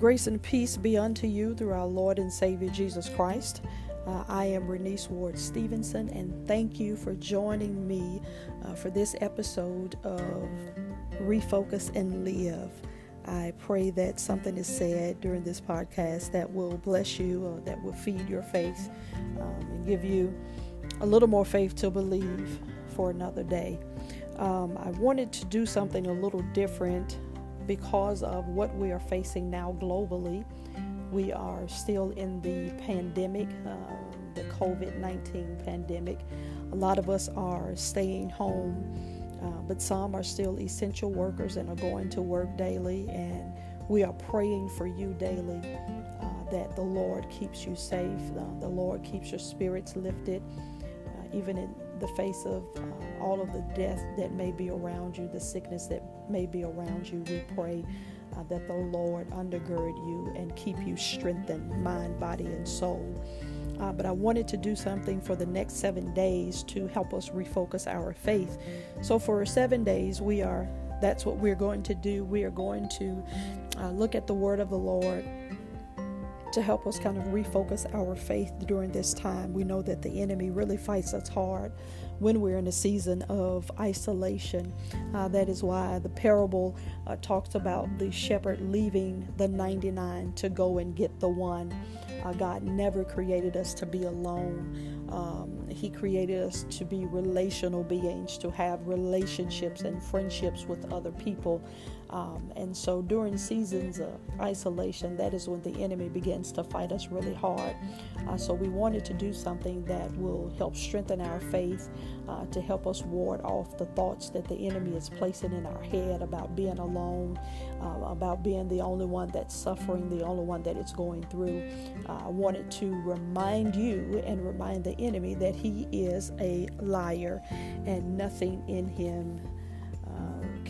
Grace and peace be unto you through our Lord and Savior Jesus Christ. Uh, I am Renice Ward Stevenson, and thank you for joining me uh, for this episode of Refocus and Live. I pray that something is said during this podcast that will bless you, or that will feed your faith, um, and give you a little more faith to believe for another day. Um, I wanted to do something a little different because of what we are facing now globally. We are still in the pandemic, uh, the COVID 19 pandemic. A lot of us are staying home, uh, but some are still essential workers and are going to work daily. And we are praying for you daily uh, that the Lord keeps you safe, uh, the Lord keeps your spirits lifted, uh, even in the face of uh, all of the death that may be around you, the sickness that may be around you. We pray uh, that the Lord undergird you and keep you strengthened, mind, body, and soul. Uh, but I wanted to do something for the next seven days to help us refocus our faith. So for seven days, we are. That's what we're going to do. We are going to uh, look at the Word of the Lord to help us kind of refocus our faith during this time. We know that the enemy really fights us hard when we're in a season of isolation. Uh, that is why the parable uh, talks about the shepherd leaving the 99 to go and get the one. Uh, God never created us to be alone. Um, he created us to be relational beings, to have relationships and friendships with other people. Um, and so during seasons of isolation, that is when the enemy begins to fight us really hard. Uh, so we wanted to do something that will help strengthen our faith, uh, to help us ward off the thoughts that the enemy is placing in our head about being alone, uh, about being the only one that's suffering, the only one that it's going through. Uh, I wanted to remind you and remind the enemy that he is a liar and nothing in him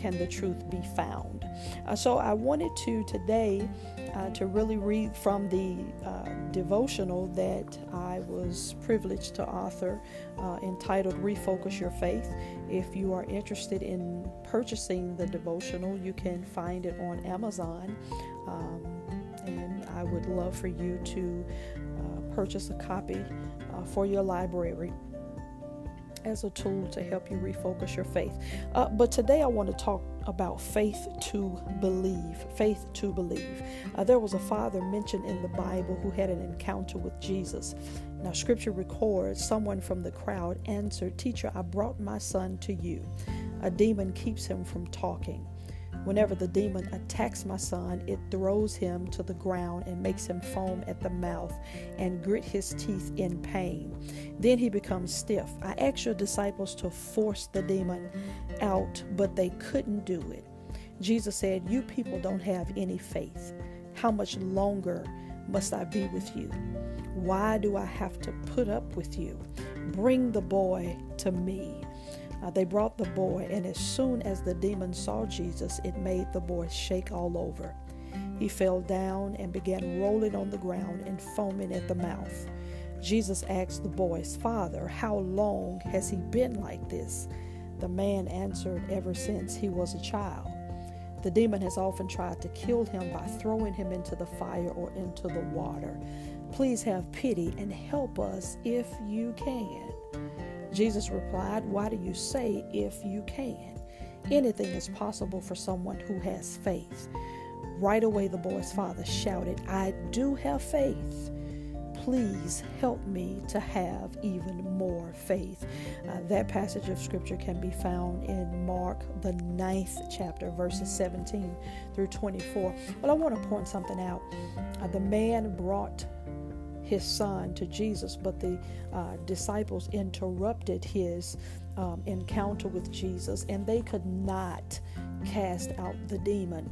can the truth be found? Uh, so I wanted to today uh, to really read from the uh, devotional that I was privileged to author uh, entitled Refocus Your Faith. If you are interested in purchasing the devotional, you can find it on Amazon. Um, and I would love for you to uh, purchase a copy uh, for your library as a tool to help you refocus your faith. Uh, but today I want to talk about faith to believe. Faith to believe. Uh, there was a father mentioned in the Bible who had an encounter with Jesus. Now, scripture records someone from the crowd answered, Teacher, I brought my son to you. A demon keeps him from talking. Whenever the demon attacks my son, it throws him to the ground and makes him foam at the mouth and grit his teeth in pain. Then he becomes stiff. I asked your disciples to force the demon out, but they couldn't do it. Jesus said, You people don't have any faith. How much longer must I be with you? Why do I have to put up with you? Bring the boy to me. Uh, they brought the boy, and as soon as the demon saw Jesus, it made the boy shake all over. He fell down and began rolling on the ground and foaming at the mouth. Jesus asked the boy's father, How long has he been like this? The man answered, Ever since he was a child. The demon has often tried to kill him by throwing him into the fire or into the water. Please have pity and help us if you can. Jesus replied, Why do you say if you can? Anything is possible for someone who has faith. Right away, the boy's father shouted, I do have faith. Please help me to have even more faith. Uh, that passage of scripture can be found in Mark, the ninth chapter, verses 17 through 24. But I want to point something out. Uh, the man brought his son to Jesus, but the uh, disciples interrupted his um, encounter with Jesus and they could not cast out the demon.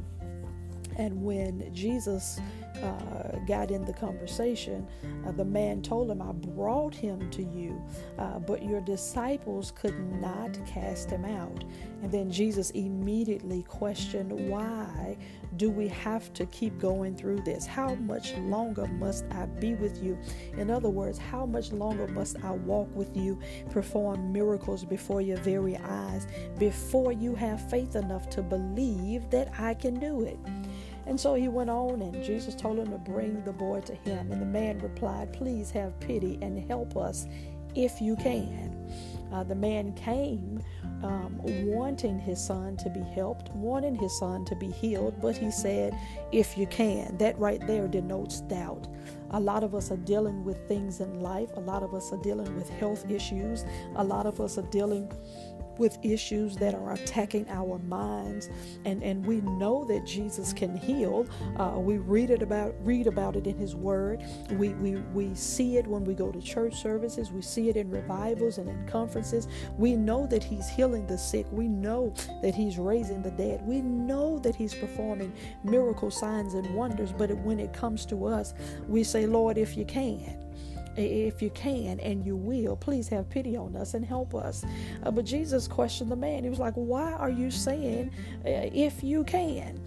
And when Jesus uh, got in the conversation, uh, the man told him, I brought him to you, uh, but your disciples could not cast him out. And then Jesus immediately questioned, Why do we have to keep going through this? How much longer must I be with you? In other words, how much longer must I walk with you, perform miracles before your very eyes, before you have faith enough to believe that I can do it? And so he went on, and Jesus told him to bring the boy to him. And the man replied, Please have pity and help us if you can. Uh, the man came um, wanting his son to be helped, wanting his son to be healed, but he said, If you can. That right there denotes doubt. A lot of us are dealing with things in life. A lot of us are dealing with health issues. A lot of us are dealing with issues that are attacking our minds. And and we know that Jesus can heal. Uh, we read it about read about it in his word. We, we we see it when we go to church services. We see it in revivals and in conferences. We know that he's healing the sick. We know that he's raising the dead. We know that he's performing miracle signs and wonders. But when it comes to us we say lord if you can if you can and you will, please have pity on us and help us. Uh, but Jesus questioned the man. He was like, Why are you saying uh, if you can?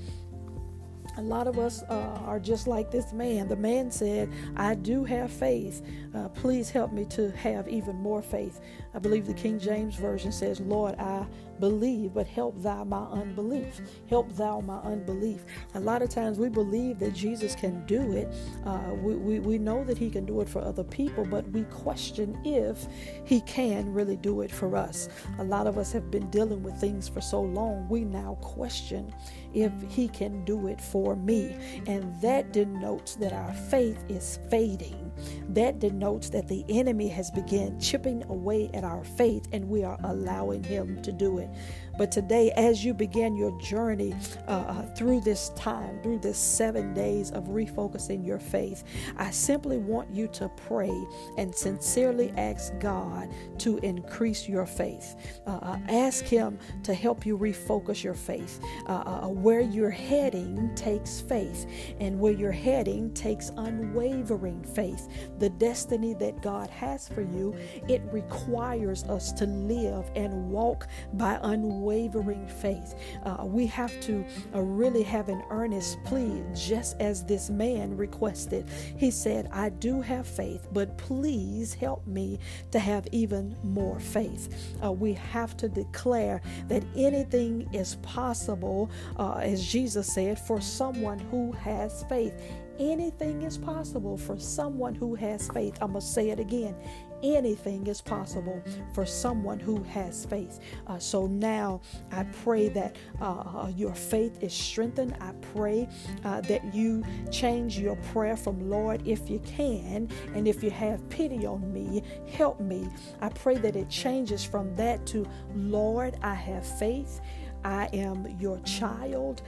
A lot of us uh, are just like this man. The man said, I do have faith. Uh, please help me to have even more faith. I believe the King James Version says, Lord, I believe, but help thou my unbelief. Help thou my unbelief. A lot of times we believe that Jesus can do it. Uh, we, we, we know that he can do it for other people, but we question if he can really do it for us. A lot of us have been dealing with things for so long, we now question if he can do it for me. And that denotes that our faith is fading that denotes that the enemy has begun chipping away at our faith and we are allowing him to do it. But today, as you begin your journey uh, uh, through this time, through this seven days of refocusing your faith, I simply want you to pray and sincerely ask God to increase your faith. Uh, uh ask Him to help you refocus your faith. Uh, uh, where you're heading takes faith, and where you're heading takes unwavering faith. The destiny that God has for you, it requires us to live and walk by unwavering unwavering faith. Uh, we have to uh, really have an earnest plea, just as this man requested. He said, I do have faith, but please help me to have even more faith. Uh, we have to declare that anything is possible, uh, as Jesus said, for someone who has faith. Anything is possible for someone who has faith. I'm going to say it again anything is possible for someone who has faith. Uh, so now I pray that uh, uh, your faith is strengthened. I pray uh, that you change your prayer from Lord, if you can, and if you have pity on me, help me. I pray that it changes from that to Lord, I have faith. I am your child.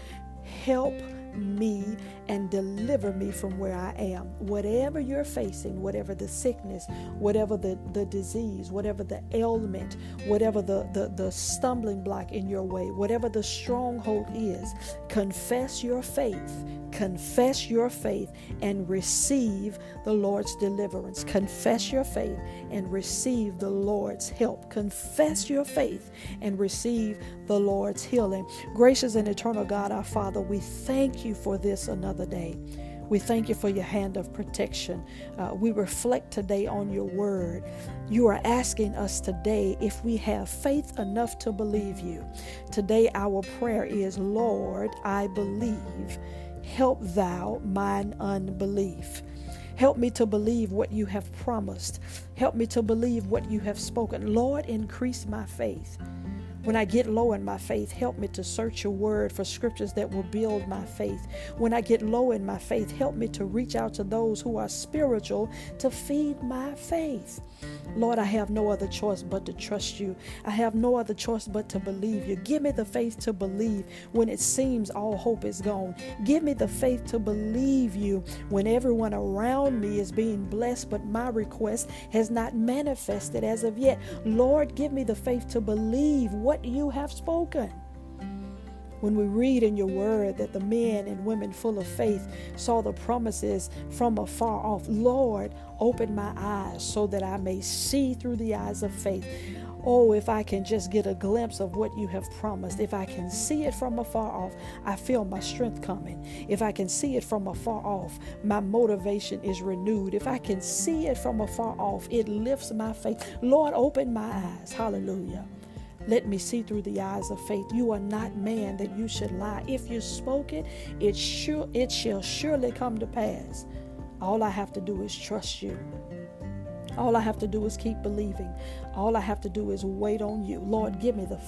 Help me and deliver me from where I am. Whatever you're facing, whatever the sickness, whatever the, the disease, whatever the ailment, whatever the, the, the stumbling block in your way, whatever the stronghold is, confess your faith. Confess your faith and receive the Lord's deliverance. Confess your faith and receive the Lord's help. Confess your faith and receive the Lord's healing. Gracious and eternal God, our Father, we thank you for this another day. We thank you for your hand of protection. Uh, we reflect today on your word. You are asking us today if we have faith enough to believe you. Today, our prayer is Lord, I believe. Help thou mine unbelief. Help me to believe what you have promised. Help me to believe what you have spoken. Lord, increase my faith. When I get low in my faith, help me to search your word for scriptures that will build my faith. When I get low in my faith, help me to reach out to those who are spiritual to feed my faith. Lord, I have no other choice but to trust you. I have no other choice but to believe you. Give me the faith to believe when it seems all hope is gone. Give me the faith to believe you when everyone around me is being blessed, but my request has not manifested as of yet. Lord, give me the faith to believe what what you have spoken. When we read in your word that the men and women full of faith saw the promises from afar off, Lord, open my eyes so that I may see through the eyes of faith. Oh, if I can just get a glimpse of what you have promised, if I can see it from afar off, I feel my strength coming. If I can see it from afar off, my motivation is renewed. If I can see it from afar off, it lifts my faith. Lord, open my eyes. Hallelujah. Let me see through the eyes of faith. You are not man that you should lie. If you spoke it, it sure it shall surely come to pass. All I have to do is trust you. All I have to do is keep believing. All I have to do is wait on you. Lord, give me the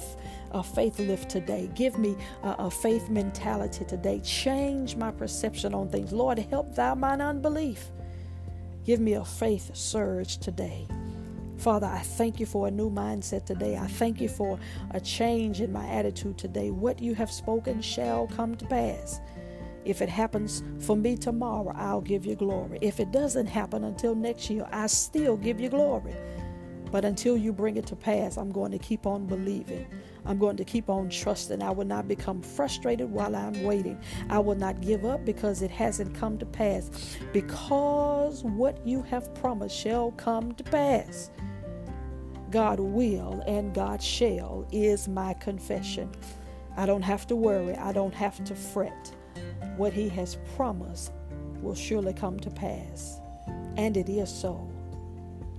a faith lift today. Give me a, a faith mentality today. Change my perception on things. Lord, help thou mine unbelief. Give me a faith surge today. Father, I thank you for a new mindset today. I thank you for a change in my attitude today. What you have spoken shall come to pass. If it happens for me tomorrow, I'll give you glory. If it doesn't happen until next year, I still give you glory. But until you bring it to pass, I'm going to keep on believing. I'm going to keep on trusting. I will not become frustrated while I'm waiting. I will not give up because it hasn't come to pass. Because what you have promised shall come to pass. God will and God shall is my confession. I don't have to worry. I don't have to fret. What He has promised will surely come to pass. And it is so.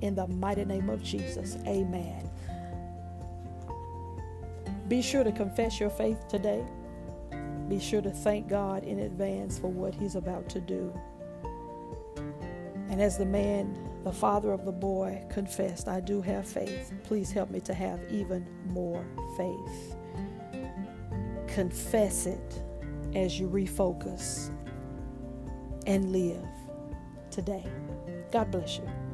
In the mighty name of Jesus, amen. Be sure to confess your faith today. Be sure to thank God in advance for what He's about to do. And as the man, the father of the boy, confessed, I do have faith. Please help me to have even more faith. Confess it as you refocus and live today. God bless you.